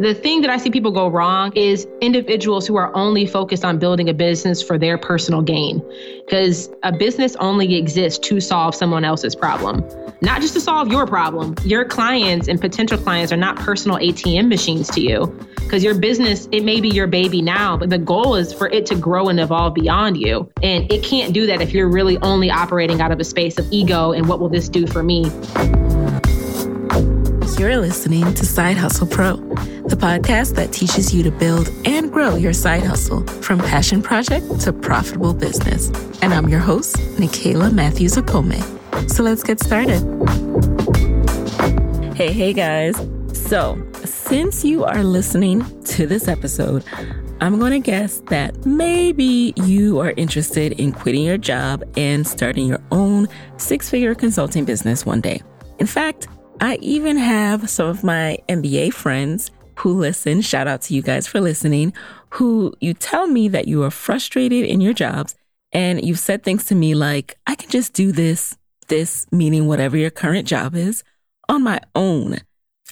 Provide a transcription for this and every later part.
The thing that I see people go wrong is individuals who are only focused on building a business for their personal gain. Because a business only exists to solve someone else's problem, not just to solve your problem. Your clients and potential clients are not personal ATM machines to you. Because your business, it may be your baby now, but the goal is for it to grow and evolve beyond you. And it can't do that if you're really only operating out of a space of ego and what will this do for me. You're listening to Side Hustle Pro, the podcast that teaches you to build and grow your side hustle from passion project to profitable business. And I'm your host, Nicaila Matthews Okome. So let's get started. Hey, hey guys. So, since you are listening to this episode, I'm going to guess that maybe you are interested in quitting your job and starting your own six figure consulting business one day. In fact, I even have some of my MBA friends who listen. Shout out to you guys for listening, who you tell me that you are frustrated in your jobs and you've said things to me like, I can just do this, this meaning whatever your current job is on my own.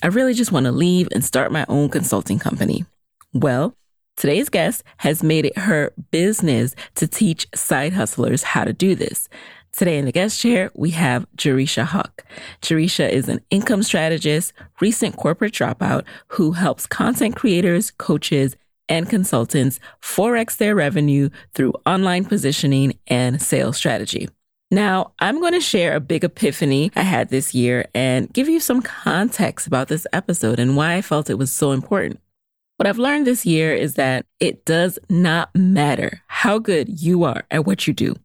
I really just want to leave and start my own consulting company. Well, today's guest has made it her business to teach side hustlers how to do this. Today in the guest chair, we have Jereshia Hawk. Jerusha is an income strategist, recent corporate dropout who helps content creators, coaches, and consultants 4X their revenue through online positioning and sales strategy. Now, I'm going to share a big epiphany I had this year and give you some context about this episode and why I felt it was so important. What I've learned this year is that it does not matter how good you are at what you do.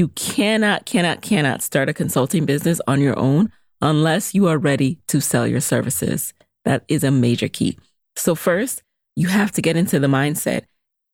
You cannot, cannot, cannot start a consulting business on your own unless you are ready to sell your services. That is a major key. So, first, you have to get into the mindset.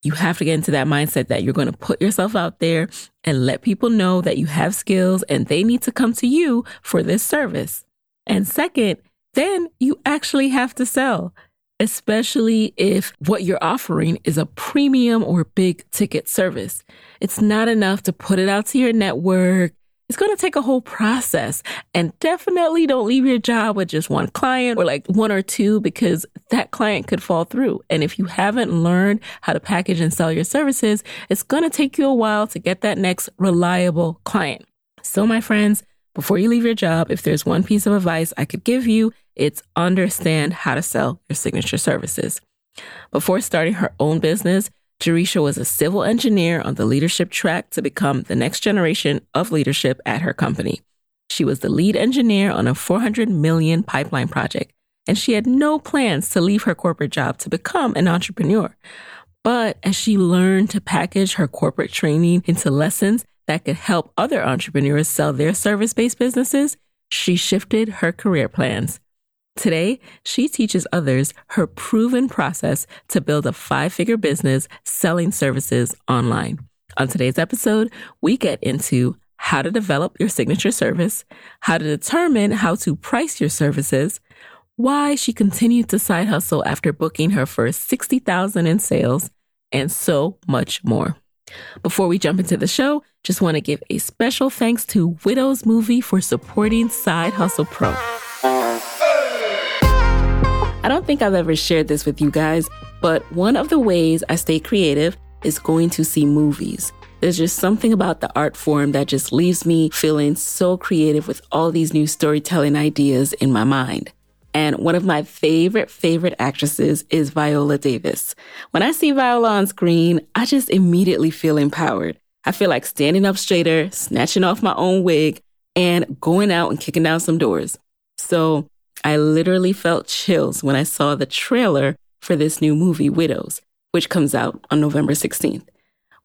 You have to get into that mindset that you're going to put yourself out there and let people know that you have skills and they need to come to you for this service. And second, then you actually have to sell especially if what you're offering is a premium or big ticket service. It's not enough to put it out to your network. It's going to take a whole process and definitely don't leave your job with just one client or like one or two because that client could fall through. And if you haven't learned how to package and sell your services, it's going to take you a while to get that next reliable client. So my friends, before you leave your job, if there's one piece of advice I could give you, it's understand how to sell your signature services. Before starting her own business, Jereshia was a civil engineer on the leadership track to become the next generation of leadership at her company. She was the lead engineer on a 400 million pipeline project, and she had no plans to leave her corporate job to become an entrepreneur. But as she learned to package her corporate training into lessons that could help other entrepreneurs sell their service based businesses, she shifted her career plans. Today, she teaches others her proven process to build a five figure business selling services online. On today's episode, we get into how to develop your signature service, how to determine how to price your services, why she continued to side hustle after booking her first 60,000 in sales, and so much more. Before we jump into the show, just want to give a special thanks to Widows Movie for supporting Side Hustle Pro. I don't think I've ever shared this with you guys, but one of the ways I stay creative is going to see movies. There's just something about the art form that just leaves me feeling so creative with all these new storytelling ideas in my mind. And one of my favorite, favorite actresses is Viola Davis. When I see Viola on screen, I just immediately feel empowered. I feel like standing up straighter, snatching off my own wig, and going out and kicking down some doors. So I literally felt chills when I saw the trailer for this new movie, Widows, which comes out on November 16th.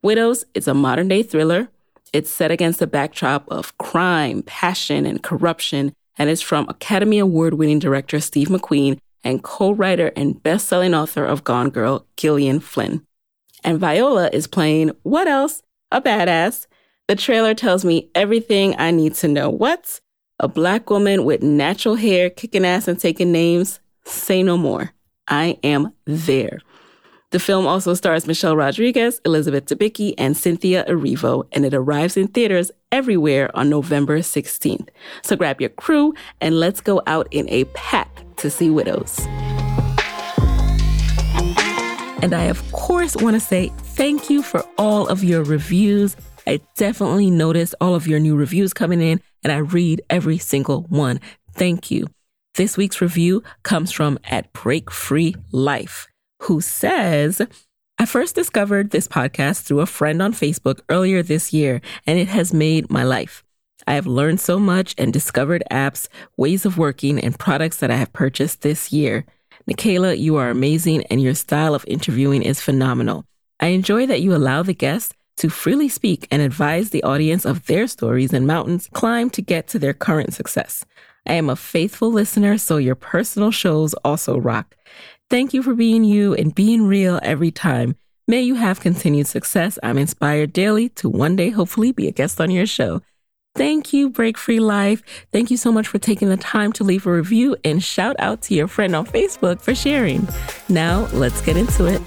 Widows is a modern day thriller. It's set against the backdrop of crime, passion, and corruption, and is from Academy Award winning director Steve McQueen and co writer and best selling author of Gone Girl, Gillian Flynn. And Viola is playing what else? A badass. The trailer tells me everything I need to know. What? A black woman with natural hair kicking ass and taking names? Say no more. I am there. The film also stars Michelle Rodriguez, Elizabeth Debicki, and Cynthia Erivo, and it arrives in theaters everywhere on November 16th. So grab your crew and let's go out in a pack to see Widows. And I, of course, want to say thank you for all of your reviews. I definitely noticed all of your new reviews coming in, and I read every single one. Thank you. This week's review comes from at Break Free Life, who says, I first discovered this podcast through a friend on Facebook earlier this year, and it has made my life. I have learned so much and discovered apps, ways of working, and products that I have purchased this year. Nicaila, you are amazing, and your style of interviewing is phenomenal. I enjoy that you allow the guests to freely speak and advise the audience of their stories and mountains climbed to get to their current success. I am a faithful listener, so your personal shows also rock. Thank you for being you and being real every time. May you have continued success. I'm inspired daily to one day hopefully be a guest on your show. Thank you, Break Free Life. Thank you so much for taking the time to leave a review and shout out to your friend on Facebook for sharing. Now, let's get into it.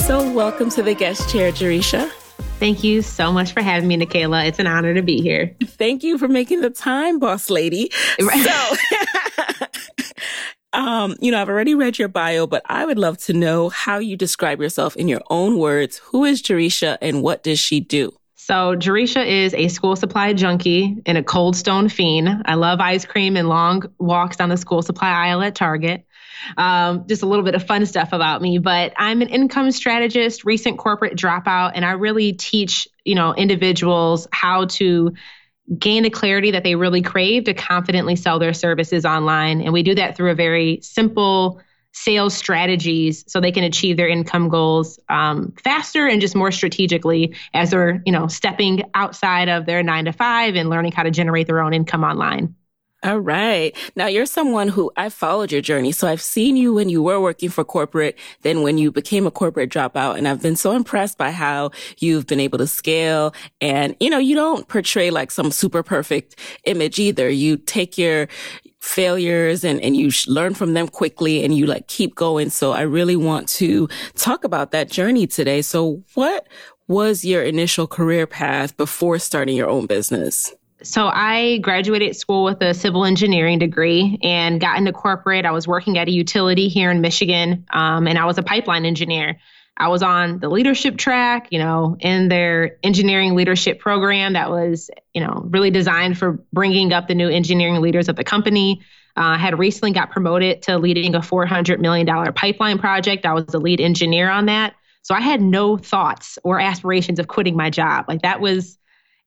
So, welcome to the guest chair, Jereshia. Thank you so much for having me, Nicaila. It's an honor to be here. Thank you for making the time, boss lady. Right. So, um, you know, I've already read your bio, but I would love to know how you describe yourself in your own words. Who is Jereshia and what does she do? So, Jereshia is a school supply junkie and a cold stone fiend. I love ice cream and long walks down the school supply aisle at Target. Um, just a little bit of fun stuff about me, but I'm an income strategist, recent corporate dropout, and I really teach, you know, individuals how to gain the clarity that they really crave to confidently sell their services online. And we do that through a very simple, sales strategies so they can achieve their income goals um, faster and just more strategically as they're you know stepping outside of their nine to five and learning how to generate their own income online all right. Now you're someone who I followed your journey. So I've seen you when you were working for corporate, then when you became a corporate dropout. And I've been so impressed by how you've been able to scale. And, you know, you don't portray like some super perfect image either. You take your, failures and, and you learn from them quickly and you like keep going. So I really want to talk about that journey today. So what was your initial career path before starting your own business? So I graduated school with a civil engineering degree and got into corporate. I was working at a utility here in Michigan, um, and I was a pipeline engineer. I was on the leadership track, you know, in their engineering leadership program that was, you know, really designed for bringing up the new engineering leaders of the company. I uh, had recently got promoted to leading a $400 million pipeline project. I was the lead engineer on that. So I had no thoughts or aspirations of quitting my job. Like that was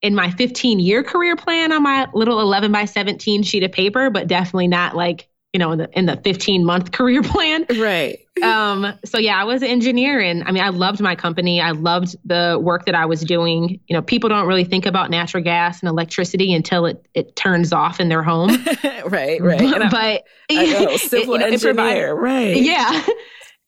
in my 15 year career plan on my little 11 by 17 sheet of paper, but definitely not like you know, in the in the 15 month career plan. Right. Um, so yeah, I was an engineer and I mean I loved my company. I loved the work that I was doing. You know, people don't really think about natural gas and electricity until it it turns off in their home. right, right. But, but I know, civil it, you know, engineer, right. Yeah.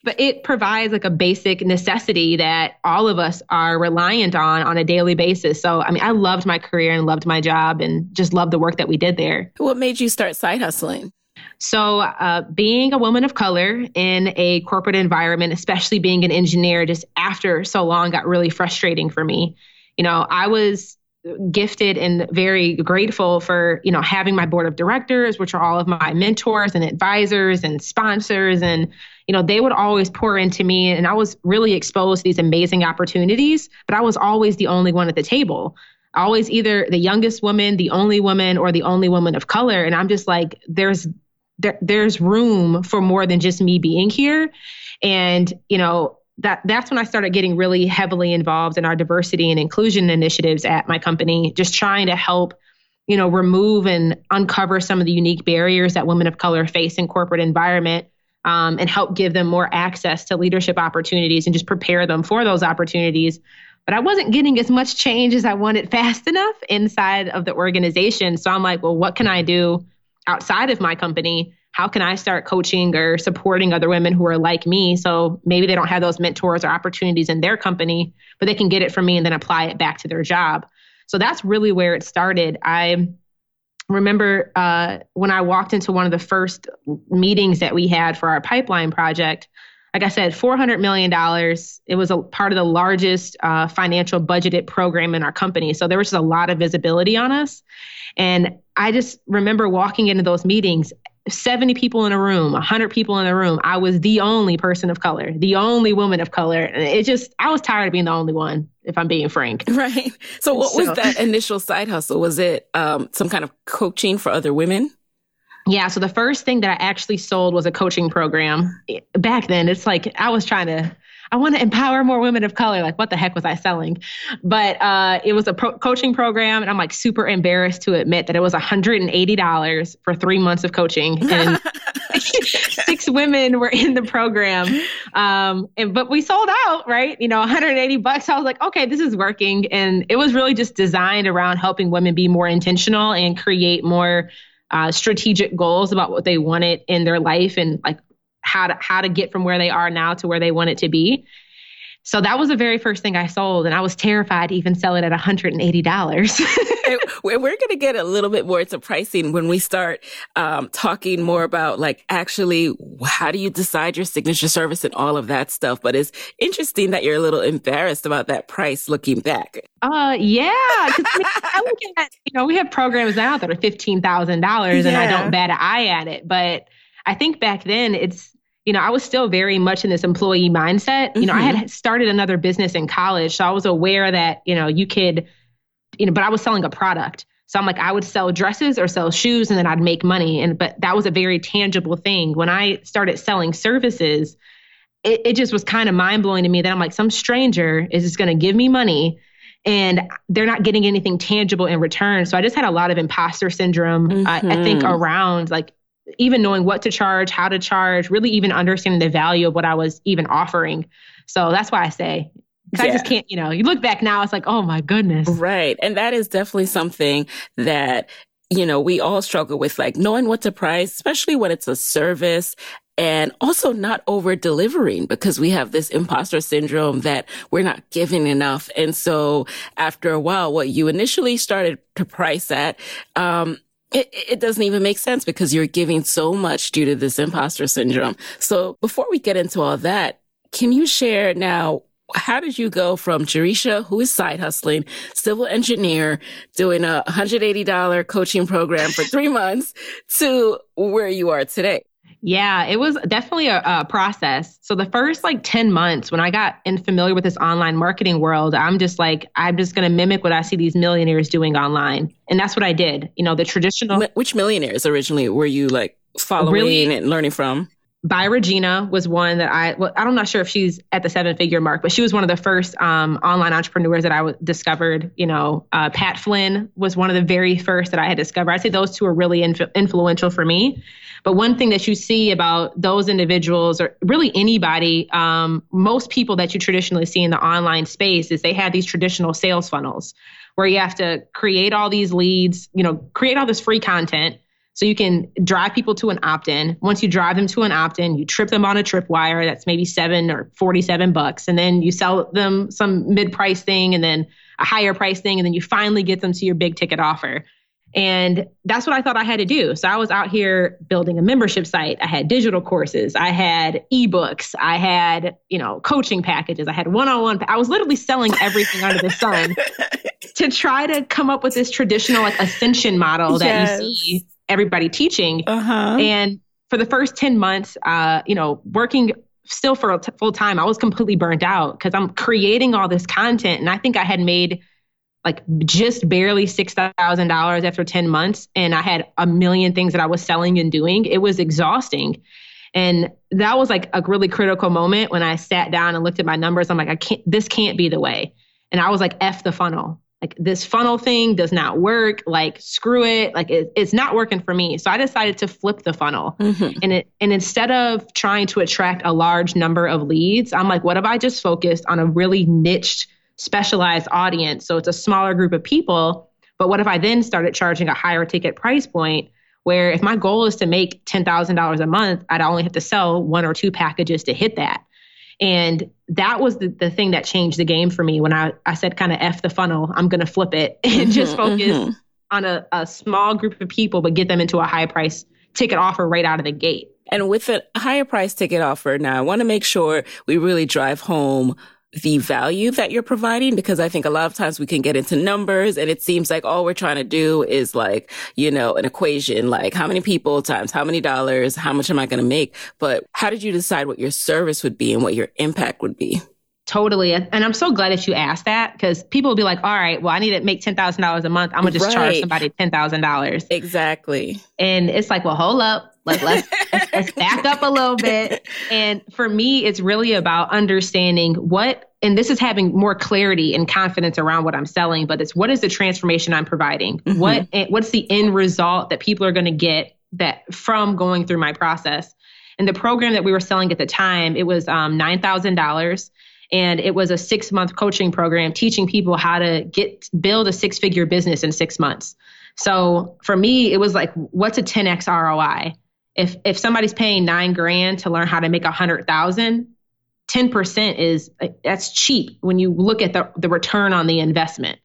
But it provides like a basic necessity that all of us are reliant on on a daily basis. So, I mean, I loved my career and loved my job and just loved the work that we did there. What made you start side hustling? So, uh, being a woman of color in a corporate environment, especially being an engineer, just after so long got really frustrating for me. You know, I was gifted and very grateful for you know having my board of directors which are all of my mentors and advisors and sponsors. And you know they would always pour into me and i was really exposed to these amazing opportunities but i was always the only one at the table. Always either the youngest woman the only woman or the only woman of color. And i'm just like there's there, there's room for more than just me being here. And, you know, that that's when I started getting really heavily involved in our diversity and inclusion initiatives at my company, just trying to help, you know, remove and uncover some of the unique barriers that women of color face in corporate environment. Um, and help give them more access to leadership opportunities and just prepare them for those opportunities. But I wasn't getting as much change as I wanted fast enough inside of the organization. So I'm like, well, what can I do outside of my company how can i start coaching or supporting other women who are like me so maybe they don't have those mentors or opportunities in their company but they can get it from me and then apply it back to their job so that's really where it started i remember uh, when i walked into one of the first meetings that we had for our pipeline project like I said, $400 million. It was a part of the largest uh, financial budgeted program in our company. So there was just a lot of visibility on us. And I just remember walking into those meetings. 70 people in a room, 100 people in a room. I was the only person of color, the only woman of color. And it just, I was tired of being the only one, if I'm being frank. Right. So, what so. was that initial side hustle? Was it um, some kind of coaching for other women? Yeah. So, the first thing that I actually sold was a coaching program. Back then, it's like I was trying to I want to empower more women of color. Like, what the heck was I selling? But uh, it was a pro- coaching program, and I'm like super embarrassed to admit that it was $180 for three months of coaching, and six women were in the program. Um, and but we sold out, right? You know, 180 bucks. I was like, okay, this is working, and it was really just designed around helping women be more intentional and create more uh, strategic goals about what they wanted in their life and like how to how to get from where they are now to where they want it to be. So that was the very first thing I sold, and I was terrified to even sell it at $180. We're going to get a little bit more into pricing when we start um, talking more about like actually how do you decide your signature service and all of that stuff. But it's interesting that you're a little embarrassed about that price looking back. Uh, yeah, because I, look at you know we have programs now that are fifteen thousand yeah. dollars, and I don't bat an eye at it, but I think back then it's you know, I was still very much in this employee mindset. You know, mm-hmm. I had mm-hmm. started another business in college, so I was aware that, you know, you could, you know, but I was selling a product. So I'm like, I would sell dresses or sell shoes and then I'd make money. And, but that was a very tangible thing. When I started selling services, it, it just was kind of mind blowing to me that I'm like, some stranger is just going to give me money and they're not getting anything tangible in return. So I just had a lot of imposter syndrome, mm-hmm. I, I think, mm-hmm. around like even knowing what to charge, how to charge, really even understanding the value of what I was even offering. So that's why I say yeah. I just can't, you know, you look back now, it's like, oh my goodness. Right. And that is definitely something that, you know, we all struggle with, like knowing what to price, especially when it's a service and also not over delivering because we have this imposter syndrome that we're not giving enough. And so after a while, what you initially started to price at, um, it, it doesn't even make sense because you're giving so much due to this imposter syndrome. So before we get into all that, can you share now how did you go from Jereshia, who is side hustling, civil engineer, doing a $180 coaching program for three months to where you are today? Yeah, it was definitely a, a, process. So the first like 10 months when I got in familiar with this online marketing world, I'm just like, I'm just going to mimic what I see these millionaires doing online. And that's what I did. You know, the traditional. Which millionaires originally were you like following really? and learning from? By Regina was one that I, well, I'm not sure if she's at the seven figure mark, but she was one of the first um, online entrepreneurs that I w- discovered. You know, uh, Pat Flynn was one of the very first that I had discovered. I'd say those two are really inf- influential for me. But one thing that you see about those individuals, or really anybody, um, most people that you traditionally see in the online space, is they have these traditional sales funnels where you have to create all these leads, you know, create all this free content. So you can drive people to an opt-in. Once you drive them to an opt-in, you trip them on a tripwire that's maybe seven or forty-seven bucks, and then you sell them some mid-price thing, and then a higher price thing, and then you finally get them to your big ticket offer. And that's what I thought I had to do. So I was out here building a membership site. I had digital courses. I had ebooks. I had, you know, coaching packages. I had one-on-one. I was literally selling everything under the sun to try to come up with this traditional like ascension model that yes. you see everybody teaching. Uh-huh. And for the first 10 months, uh, you know, working still for full time, I was completely burnt out because I'm creating all this content. And I think I had made – like just barely $6,000 after 10 months. And I had a million things that I was selling and doing. It was exhausting. And that was like a really critical moment when I sat down and looked at my numbers. I'm like, I can't, this can't be the way. And I was like, F the funnel. Like this funnel thing does not work. Like screw it. Like it, it's not working for me. So I decided to flip the funnel. Mm-hmm. And it and instead of trying to attract a large number of leads, I'm like, what if I just focused on a really niched specialized audience. So it's a smaller group of people. But what if I then started charging a higher ticket price point where if my goal is to make $10,000 a month, I'd only have to sell one or two packages to hit that. And that was the, the thing that changed the game for me when I, I said kind of F the funnel, I'm going to flip it and mm-hmm, just focus mm-hmm. on a, a small group of people, but get them into a high price ticket offer right out of the gate. And with a higher price ticket offer, now I want to make sure we really drive home the value that you're providing because I think a lot of times we can get into numbers and it seems like all we're trying to do is like, you know, an equation, like how many people times how many dollars, how much am I going to make? But how did you decide what your service would be and what your impact would be? Totally. And I'm so glad that you asked that because people will be like, all right, well, I need to make $10,000 a month. I'm going to just right. charge somebody $10,000. Exactly. And it's like, well, hold up. Like, let's, let's back up a little bit. And for me, it's really about understanding what, and this is having more clarity and confidence around what I'm selling, but it's what is the transformation I'm providing? Mm-hmm. What, what's the end result that people are going to get that from going through my process? And the program that we were selling at the time, it was um, $9,000 and it was a six month coaching program teaching people how to get build a six figure business in six months. So for me it was like what's a 10x roi if if somebody's paying nine grand to learn how to make a hundred thousand 10% is that's cheap when you look at the, the return on the investment.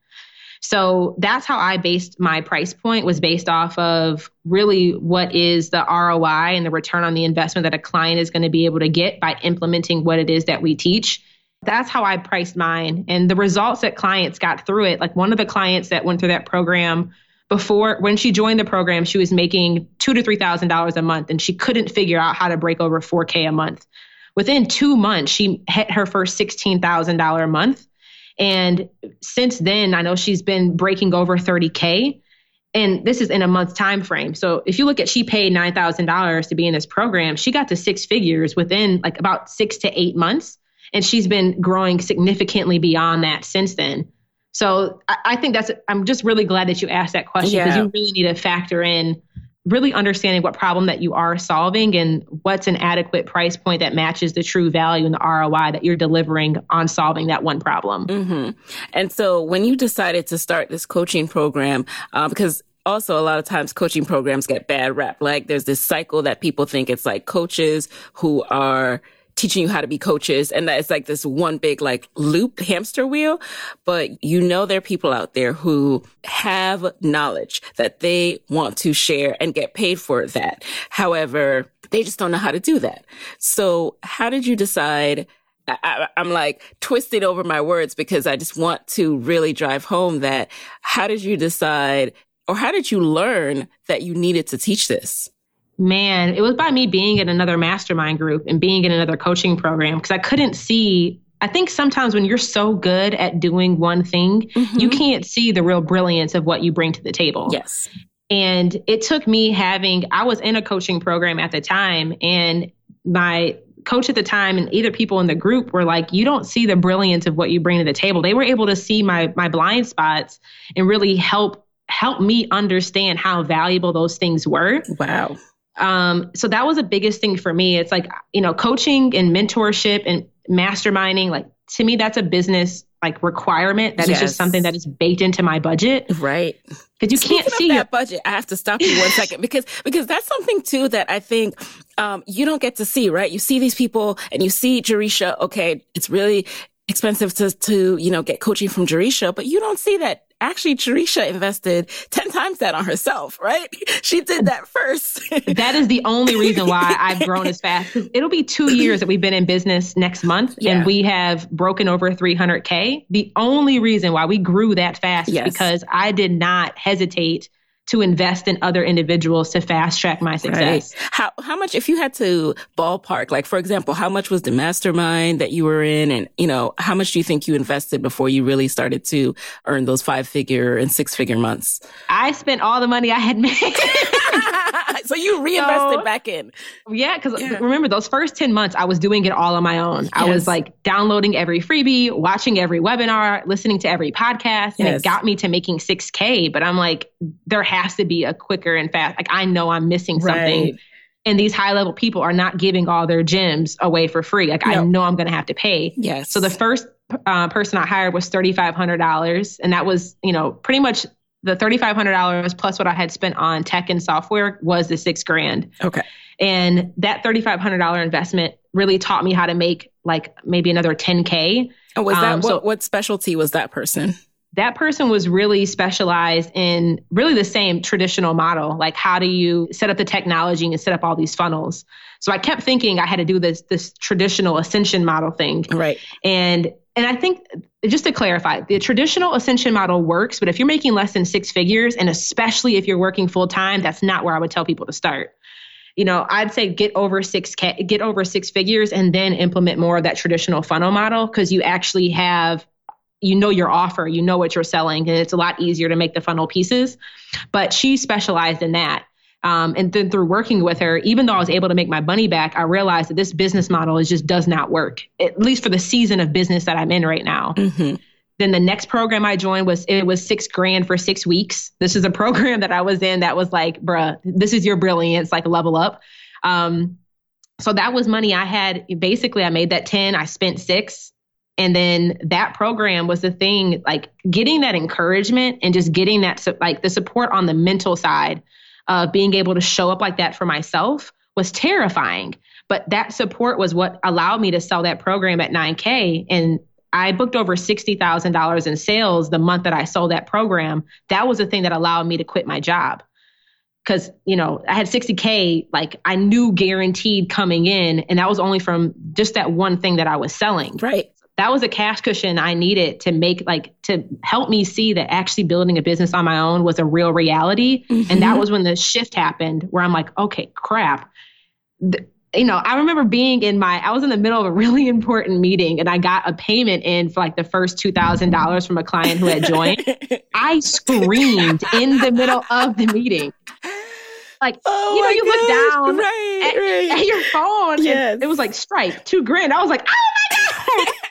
So that's how I based my price point was based off of really what is the ROI and the return on the investment that a client is going to be able to get by implementing what it is that we teach. That's how I priced mine. And the results that clients got through it, like one of the clients that went through that program before when she joined the program, she was making two to three thousand dollars a month and she couldn't figure out how to break over 4K a month. Within two months, she hit her first sixteen thousand dollar a month. And since then, I know she's been breaking over 30K. And this is in a month time frame. So if you look at she paid nine thousand dollars to be in this program, she got to six figures within like about six to eight months and she's been growing significantly beyond that since then. So I, I think that's I'm just really glad that you asked that question because yeah. you really need to factor in really understanding what problem that you are solving and what's an adequate price point that matches the true value and the ROI that you're delivering on solving that one problem. Mm-hmm. And so when you decided to start this coaching program, uh, because also a lot of times coaching programs get bad rap. Like there's this cycle that people think it's like coaches who are teaching you how to be coaches and that it's like this one big like loop hamster wheel. But you know there are people out there who have knowledge that they want to share and get paid for that. However they just don't know how to do that. So how did you decide I, am like twisting over my words because I just want to really drive home that how did you decide or how did you learn that you needed to teach this? Man, it was by me being in another mastermind group and being in another coaching program because I couldn't see. I think sometimes when you're so good at doing one thing, mm-hmm. you can't see the real brilliance of what you bring to the table. Yes. And it took me having, I was in a coaching program at the time, and my coach at the time and either people in the group were like you don't see the brilliance of what you bring to the table they were able to see my my blind spots and really help help me understand how valuable those things were wow um, so that was the biggest thing for me. It's like, you know, coaching and mentorship and masterminding, like to me, that's a business like requirement. That yes. is just something that is baked into my budget. Right. Because you Speaking can't see that budget. I have to stop you one second because because that's something too that I think um, you don't get to see, right? You see these people and you see Jereshia, okay, it's really expensive to to, you know, get coaching from Jereshia, but you don't see that actually Jereshia invested 10 times that on herself, right? She did that first. that is the only reason why I've grown as fast. It'll be two years that we've been in business next month yeah. and we have broken over 300K. The only reason why we grew that fast yes. is because I did not hesitate to invest in other individuals to fast track my success. Right. How how much if you had to ballpark, like for example, how much was the mastermind that you were in and you know, how much do you think you invested before you really started to earn those five figure and six figure months? I spent all the money I had made. so you reinvested so, back in. Yeah, because yeah. remember those first 10 months, I was doing it all on my own. Yes. I was like downloading every freebie, watching every webinar, listening to every podcast, and yes. it got me to making 6K. But I'm like, there has to be a quicker and fast. Like I know I'm missing something. Right. And these high level people are not giving all their gems away for free. Like I know I'm going to have to pay. Yes. So the first uh, person I hired was $3,500. And that was, you know, pretty much the $3,500 plus what I had spent on tech and software was the six grand. Okay. And that $3,500 investment really taught me how to make like maybe another 10K. And was that um, what, so, what specialty was that person? That person was really specialized in really the same traditional model. Like, how do you set up the technology and set up all these funnels? So I kept thinking I had to do this this traditional ascension model thing. Right. And and I think just to clarify, the traditional ascension model works, but if you're making less than six figures, and especially if you're working full time, that's not where I would tell people to start. You know, I'd say get over six get over six figures, and then implement more of that traditional funnel model because you actually have, you know, your offer, you know what you're selling, and it's a lot easier to make the funnel pieces. But she specialized in that. Um, and then through working with her, even though I was able to make my money back, I realized that this business model is just does not work, at least for the season of business that I'm in right now. Mm-hmm. Then the next program I joined was it was six grand for six weeks. This is a program that I was in that was like, bruh, this is your brilliance, like level up. Um, so that was money I had. Basically, I made that 10, I spent six. And then that program was the thing, like getting that encouragement and just getting that, like the support on the mental side of being able to show up like that for myself was terrifying. But that support was what allowed me to sell that program at 9K. And I booked over $60,000 in sales the month that I sold that program. That was the thing that allowed me to quit my job. Cause, you know, I had 60K, like I knew guaranteed coming in. And that was only from just that one thing that I was selling. Right that was a cash cushion I needed to make like to help me see that actually building a business on my own was a real reality. Mm-hmm. And that was when the shift happened where I'm like, okay, crap. The, you know, I remember being in my, I was in the middle of a really important meeting and I got a payment in for like the first $2,000 from a client who had joined. I screamed in the middle of the meeting. Like, oh you know, you look down right, at, right. at, your phone. Yes. it was like Stripe, two grand. I was like, oh my God.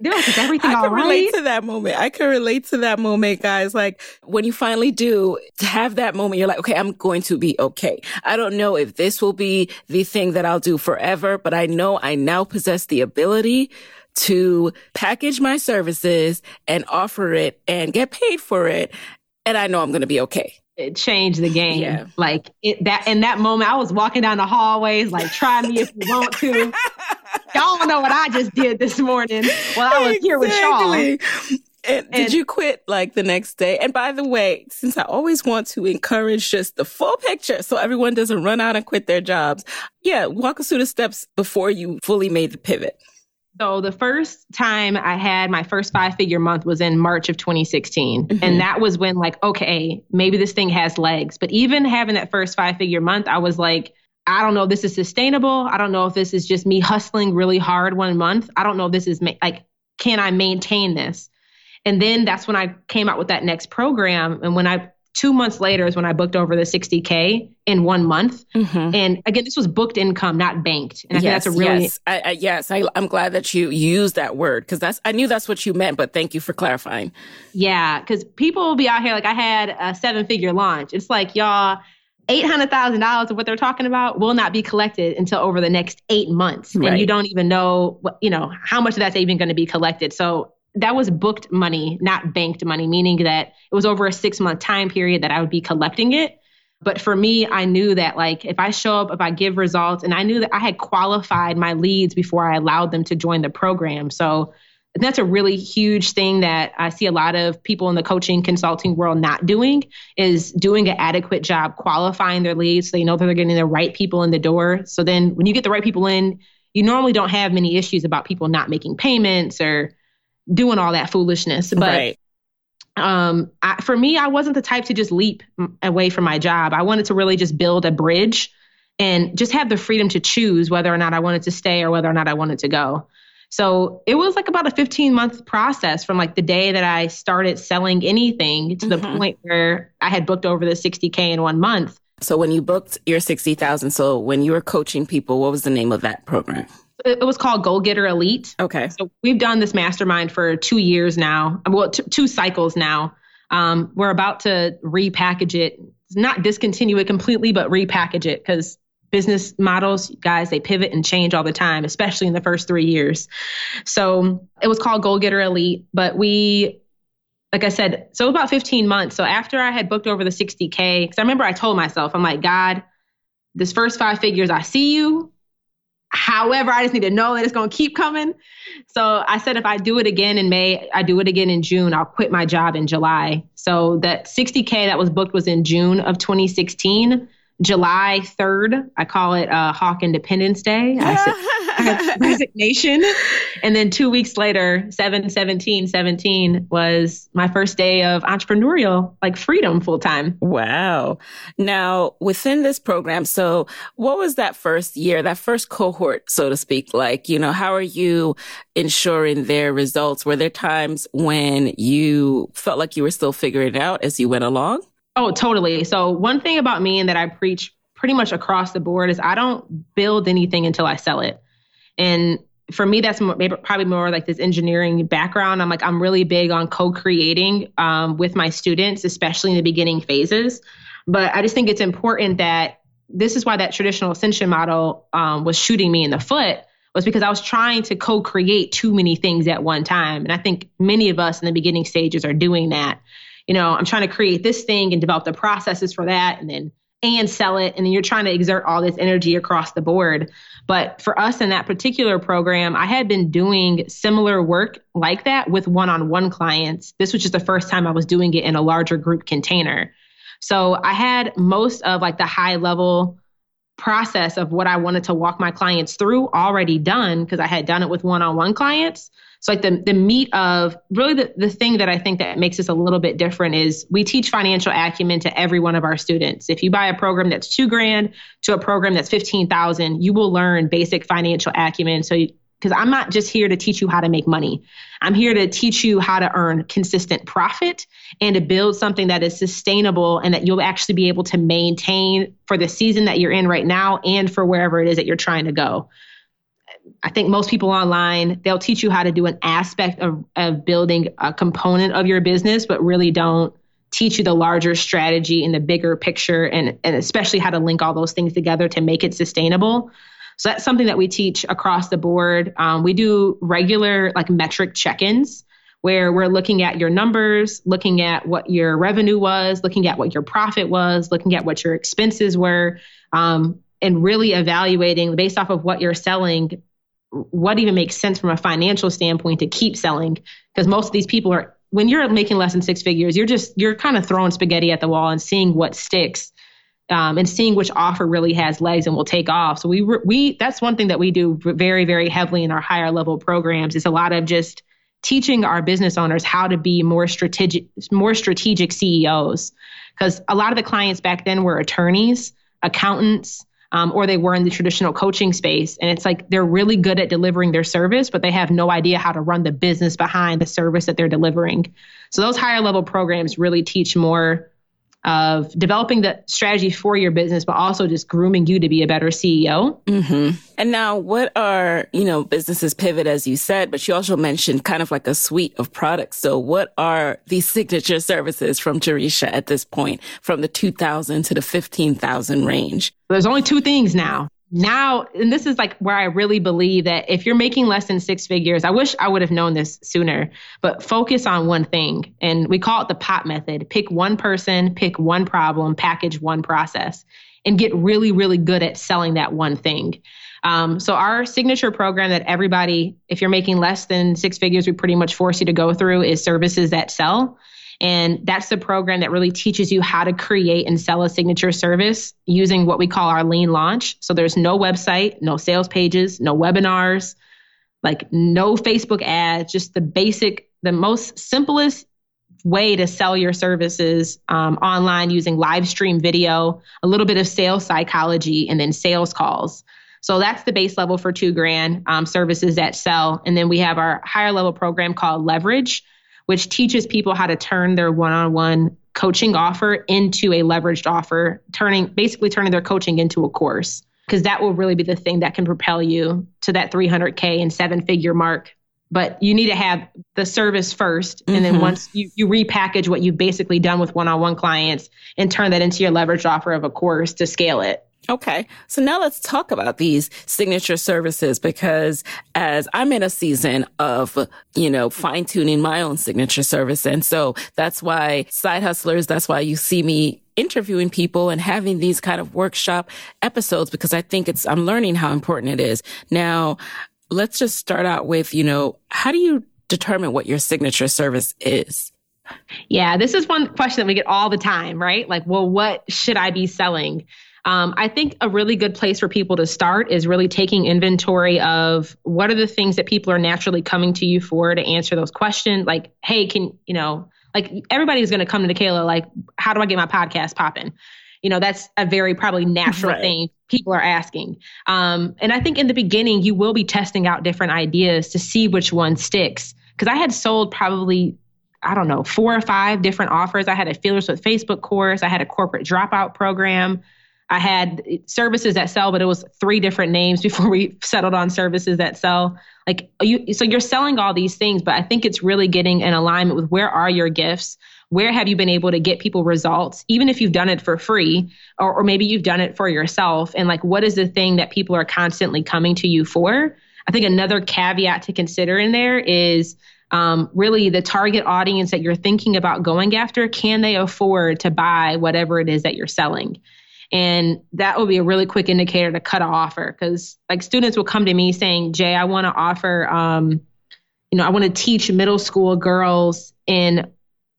They're like, is everything I can right? relate to that moment. I can relate to that moment, guys. Like when you finally do have that moment, you're like, okay, I'm going to be okay. I don't know if this will be the thing that I'll do forever, but I know I now possess the ability to package my services and offer it and get paid for it. And I know I'm going to be okay it changed the game. Yeah. Like it, that in that moment, I was walking down the hallways, like, try me if you want to. y'all don't know what I just did this morning while I was exactly. here with y'all. And, and did you quit like the next day? And by the way, since I always want to encourage just the full picture so everyone doesn't run out and quit their jobs, yeah, walk us through the steps before you fully made the pivot. So the first time I had my first five figure month was in March of 2016. Mm-hmm. And that was when like, okay, maybe this thing has legs. But even having that first five figure month, I was like, I don't know if this is sustainable. I don't know if this is just me hustling really hard one month. I don't know if this is ma- like, can I maintain this? And then that's when I came out with that next program. And when I two months later is when I booked over the 60K in one month. Mm-hmm. And again, this was booked income, not banked. And I yes, think that's a really. Yes, I, I, yes. I, am glad that you used that word because that's, I knew that's what you meant, but thank you for clarifying. Yeah. Cause people will be out here like I had a seven figure launch. It's like, y'all, $800,000 of what they're talking about will not be collected until over the next eight months. Right. And you don't even know, what, you know, how much of that's even going to be collected. So that was booked money, not banked money, meaning that it was over a six month time period that I would be collecting it. But for me, I knew that like if I show up, if I give results, and I knew that I had qualified my leads before I allowed them to join the program. So that's a really huge thing that I see a lot of people in the coaching consulting world not doing is doing an adequate job qualifying their leads so they know that they're getting the right people in the door. So then when you get the right people in, you normally don't have many issues about people not making payments or doing all that foolishness. But right. um, I, for me, I wasn't the type to just leap away from my job. I wanted to really just build a bridge and just have the freedom to choose whether or not I wanted to stay or whether or not I wanted to go. So it was like about a 15 month process from like the day that I started selling anything to mm-hmm. the point where I had booked over the 60K in one month. So when you booked your 60,000, so when you were coaching people, what was the name of that program? it was called Goal Getter Elite. Okay. So we've done this mastermind for two years now. Well, t- two cycles now. Um, we're about to repackage it, not discontinue it completely, but repackage it because business models, guys, they pivot and change all the time, especially in the first three years. So it was called Goal Getter Elite, but we, like I said, so about 15 months. So after I had booked over the 60K, because I remember I told myself, I'm like, God, this first five figures, I see you. However, I just need to know that it's going to keep coming. So I said, if I do it again in May, I do it again in June, I'll quit my job in July. So that 60K that was booked was in June of 2016. July 3rd, I call it uh, Hawk Independence Day. I said, resignation. And then two weeks later, 7 17 17 was my first day of entrepreneurial, like freedom full time. Wow. Now, within this program, so what was that first year, that first cohort, so to speak? Like, you know, how are you ensuring their results? Were there times when you felt like you were still figuring it out as you went along? Oh, totally. So, one thing about me and that I preach pretty much across the board is I don't build anything until I sell it. And for me, that's probably more like this engineering background. I'm like, I'm really big on co creating um, with my students, especially in the beginning phases. But I just think it's important that this is why that traditional ascension model um, was shooting me in the foot was because I was trying to co-create too many things at one time. And I think many of us in the beginning stages are doing that. You know, I'm trying to create this thing and develop the processes for that and then and sell it. And then you're trying to exert all this energy across the board. But for us in that particular program, I had been doing similar work like that with one on one clients. This was just the first time I was doing it in a larger group container. So I had most of like the high level process of what I wanted to walk my clients through already done because I had done it with one on one clients. So like the the meat of really the, the thing that I think that makes us a little bit different is we teach financial acumen to every one of our students. If you buy a program that's two grand to a program that's fifteen thousand, you will learn basic financial acumen. So because I'm not just here to teach you how to make money. I'm here to teach you how to earn consistent profit and to build something that is sustainable and that you'll actually be able to maintain for the season that you're in right now and for wherever it is that you're trying to go. I think most people online, they'll teach you how to do an aspect of, of building a component of your business, but really don't teach you the larger strategy and the bigger picture and, and especially how to link all those things together to make it sustainable. So that's something that we teach across the board. Um, we do regular like metric check-ins where we're looking at your numbers, looking at what your revenue was, looking at what your profit was, looking at what your expenses were, um, and really evaluating based off of what you're selling what even makes sense from a financial standpoint to keep selling because most of these people are when you're making less than six figures you're just you're kind of throwing spaghetti at the wall and seeing what sticks um, and seeing which offer really has legs and will take off. So we we that's one thing that we do very very heavily in our higher level programs is a lot of just teaching our business owners how to be more strategic more strategic CEOs because a lot of the clients back then were attorneys accountants um, or they were in the traditional coaching space. And it's like they're really good at delivering their service, but they have no idea how to run the business behind the service that they're delivering. So those higher level programs really teach more of developing the strategy for your business, but also just grooming you to be a better CEO. Mm-hmm. And now, what are, you know, businesses pivot, as you said, but you also mentioned kind of like a suite of products. So, what are these signature services from Jereshia at this point, from the 2000 to the 15,000 range? There's only two things now now and this is like where i really believe that if you're making less than six figures i wish i would have known this sooner but focus on one thing and we call it the pot method. Pick one person pick one problem package one process and get really really good at selling that one thing. Um, so our signature program that everybody if you're making less than six figures we pretty much force you to go through is services that sell and that's the program that really teaches you how to create and sell a signature service using what we call our lean launch. So there's no website, no sales pages, no webinars, like no Facebook ads, just the basic, the most simplest way to sell your services um, online using live stream video, a little bit of sales psychology, and then sales calls. So that's the base level for two grand um, services that sell. And then we have our higher level program called Leverage, which teaches people how to turn their one-on-one coaching offer into a leveraged offer, turning basically turning their coaching into a course. Because that will really be the thing that can propel you to that 300k and seven figure mark. But you need to have the service 1st and mm-hmm. then once you, you repackage what you've basically done with one-on-one clients and turn that into your leveraged offer of a course to scale it Okay. So now let's talk about these signature services because as I'm in a season of, you know, fine tuning my own signature service. And so that's why side hustlers, that's why you see me interviewing people and having these kind of workshop episodes because I think it's, I'm learning how important it is. Now, let's just start out with, you know, how do you determine what your signature service is? Yeah, this is one question that we get all the time, right? Like, well, what should I be selling? Um, I think a really good place for people to start is really taking inventory of what are the things that people are naturally coming to you for to answer those questions. Like, hey, can you know, like everybody's going to come to Kayla, like, how do I get my podcast popping? You know, that's a very probably natural right. thing people are asking. Um, and I think in the beginning, you will be testing out different ideas to see which one sticks. Because I had sold probably I don't know, four or five different offers. I had a Feelers with Facebook course. I had a corporate dropout program. I had services that sell, but it was three different names before we settled on services that sell. Like you, so you're selling all these things, but I think it's really getting in alignment with where are your gifts? Where have you been able to get people results, even if you've done it for free, or, or maybe you've done it for yourself? And like, what is the thing that people are constantly coming to you for? I think another caveat to consider in there is um, really the target audience that you're thinking about going after. Can they afford to buy whatever it is that you're selling? And that will be a really quick indicator to cut an offer because like students will come to me saying, Jay, I want to offer, um, you know, I want to teach middle school girls in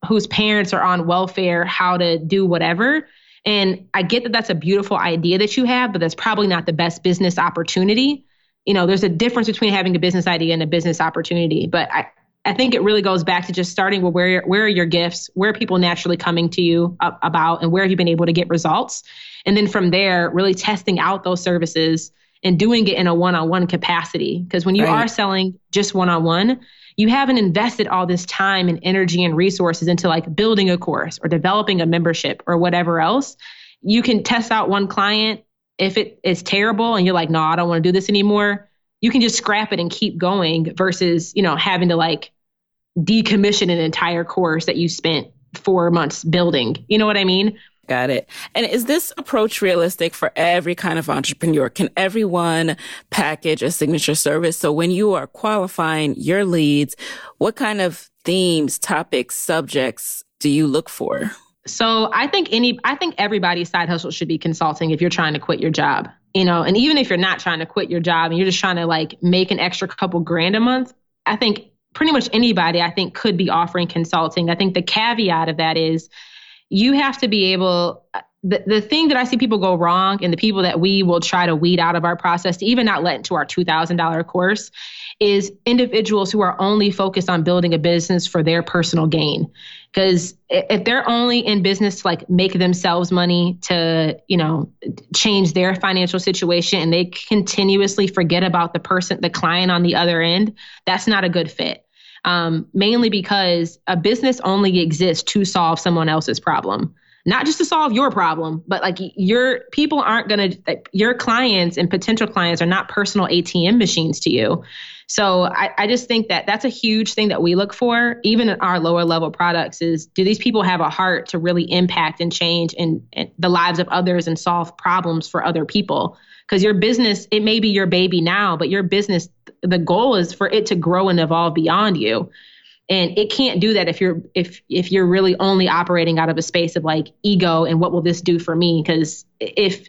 whose parents are on welfare how to do whatever. And I get that that's a beautiful idea that you have, but that's probably not the best business opportunity. You know, there's a difference between having a business idea and a business opportunity. But I, I think it really goes back to just starting with where where are your gifts, where are people naturally coming to you about, and where have you been able to get results, and then from there, really testing out those services and doing it in a one-on-one capacity. Because when you right. are selling just one-on-one, you haven't invested all this time and energy and resources into like building a course or developing a membership or whatever else. You can test out one client. If it is terrible and you're like, no, I don't want to do this anymore, you can just scrap it and keep going versus, you know, having to like decommission an entire course that you spent four months building. You know what I mean? Got it. And is this approach realistic for every kind of entrepreneur? Can everyone package a signature service? So when you are qualifying your leads, what kind of themes, topics, subjects do you look for? So I think any I think everybody's side hustle should be consulting if you're trying to quit your job you know, and even if you're not trying to quit your job and you're just trying to like make an extra couple grand a month, I think pretty much anybody I think could be offering consulting. I think the caveat of that is you have to be able the, the thing that I see people go wrong and the people that we will try to weed out of our process to even not let into our $2,000 course is individuals who are only focused on building a business for their personal gain. Because if they're only in business to like make themselves money to, you know, change their financial situation and they continuously forget about the person, the client on the other end, that's not a good fit. Um, mainly because a business only exists to solve someone else's problem not just to solve your problem, but like your people aren't going to, your clients and potential clients are not personal ATM machines to you. So I, I just think that that's a huge thing that we look for, even in our lower level products, is do these people have a heart to really impact and change in the lives of others and solve problems for other people? Because your business, it may be your baby now, but your business, the goal is for it to grow and evolve beyond you and it can't do that if you're if if you're really only operating out of a space of like ego and what will this do for me because if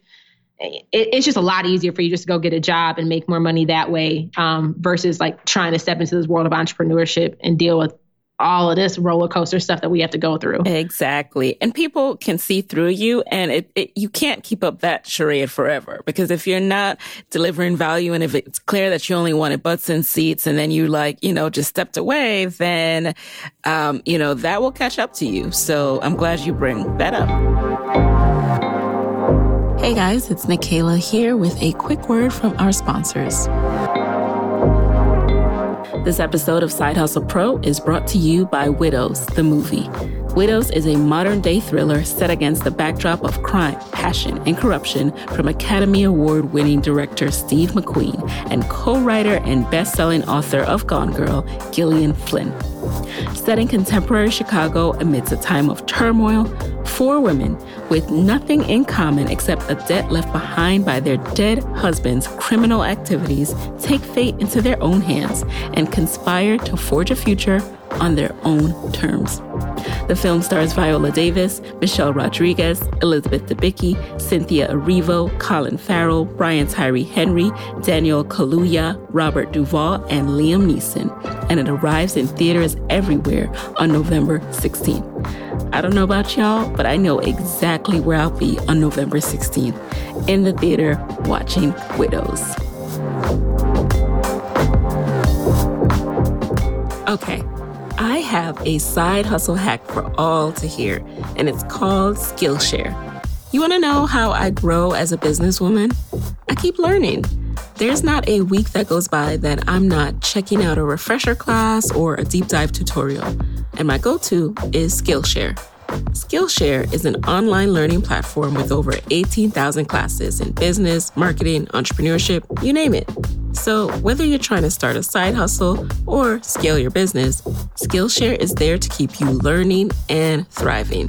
it, it's just a lot easier for you just to go get a job and make more money that way um, versus like trying to step into this world of entrepreneurship and deal with all of this roller coaster stuff that we have to go through. Exactly. And people can see through you and it, it, you can't keep up that charade forever because if you're not delivering value and if it's clear that you only wanted butts and seats and then you like, you know, just stepped away, then, um, you know, that will catch up to you. So I'm glad you bring that up. Hey guys, it's Nicaila here with a quick word from our sponsors. This episode of Side Hustle Pro is brought to you by Widows, the movie. Widows is a modern day thriller set against the backdrop of crime, passion, and corruption from Academy Award winning director Steve McQueen and co writer and best selling author of Gone Girl, Gillian Flynn. Set in contemporary Chicago amidst a time of turmoil, four women with nothing in common except a debt left behind by their dead husband's criminal activities take fate into their own hands and conspire to forge a future on their own terms. The film stars Viola Davis, Michelle Rodriguez, Elizabeth Debicki, Cynthia Erivo, Colin Farrell, Brian Tyree Henry, Daniel Kaluuya, Robert Duvall, and Liam Neeson, and it arrives in theaters everywhere on November 16th. I don't know about y'all, but I know exactly where I'll be on November 16th. in the theater watching Widows. Okay, I have a side hustle hack for all to hear, and it's called Skillshare. You want to know how I grow as a businesswoman? I keep learning. There's not a week that goes by that I'm not checking out a refresher class or a deep dive tutorial. And my go to is Skillshare. Skillshare is an online learning platform with over 18,000 classes in business, marketing, entrepreneurship, you name it. So, whether you're trying to start a side hustle or scale your business, Skillshare is there to keep you learning and thriving.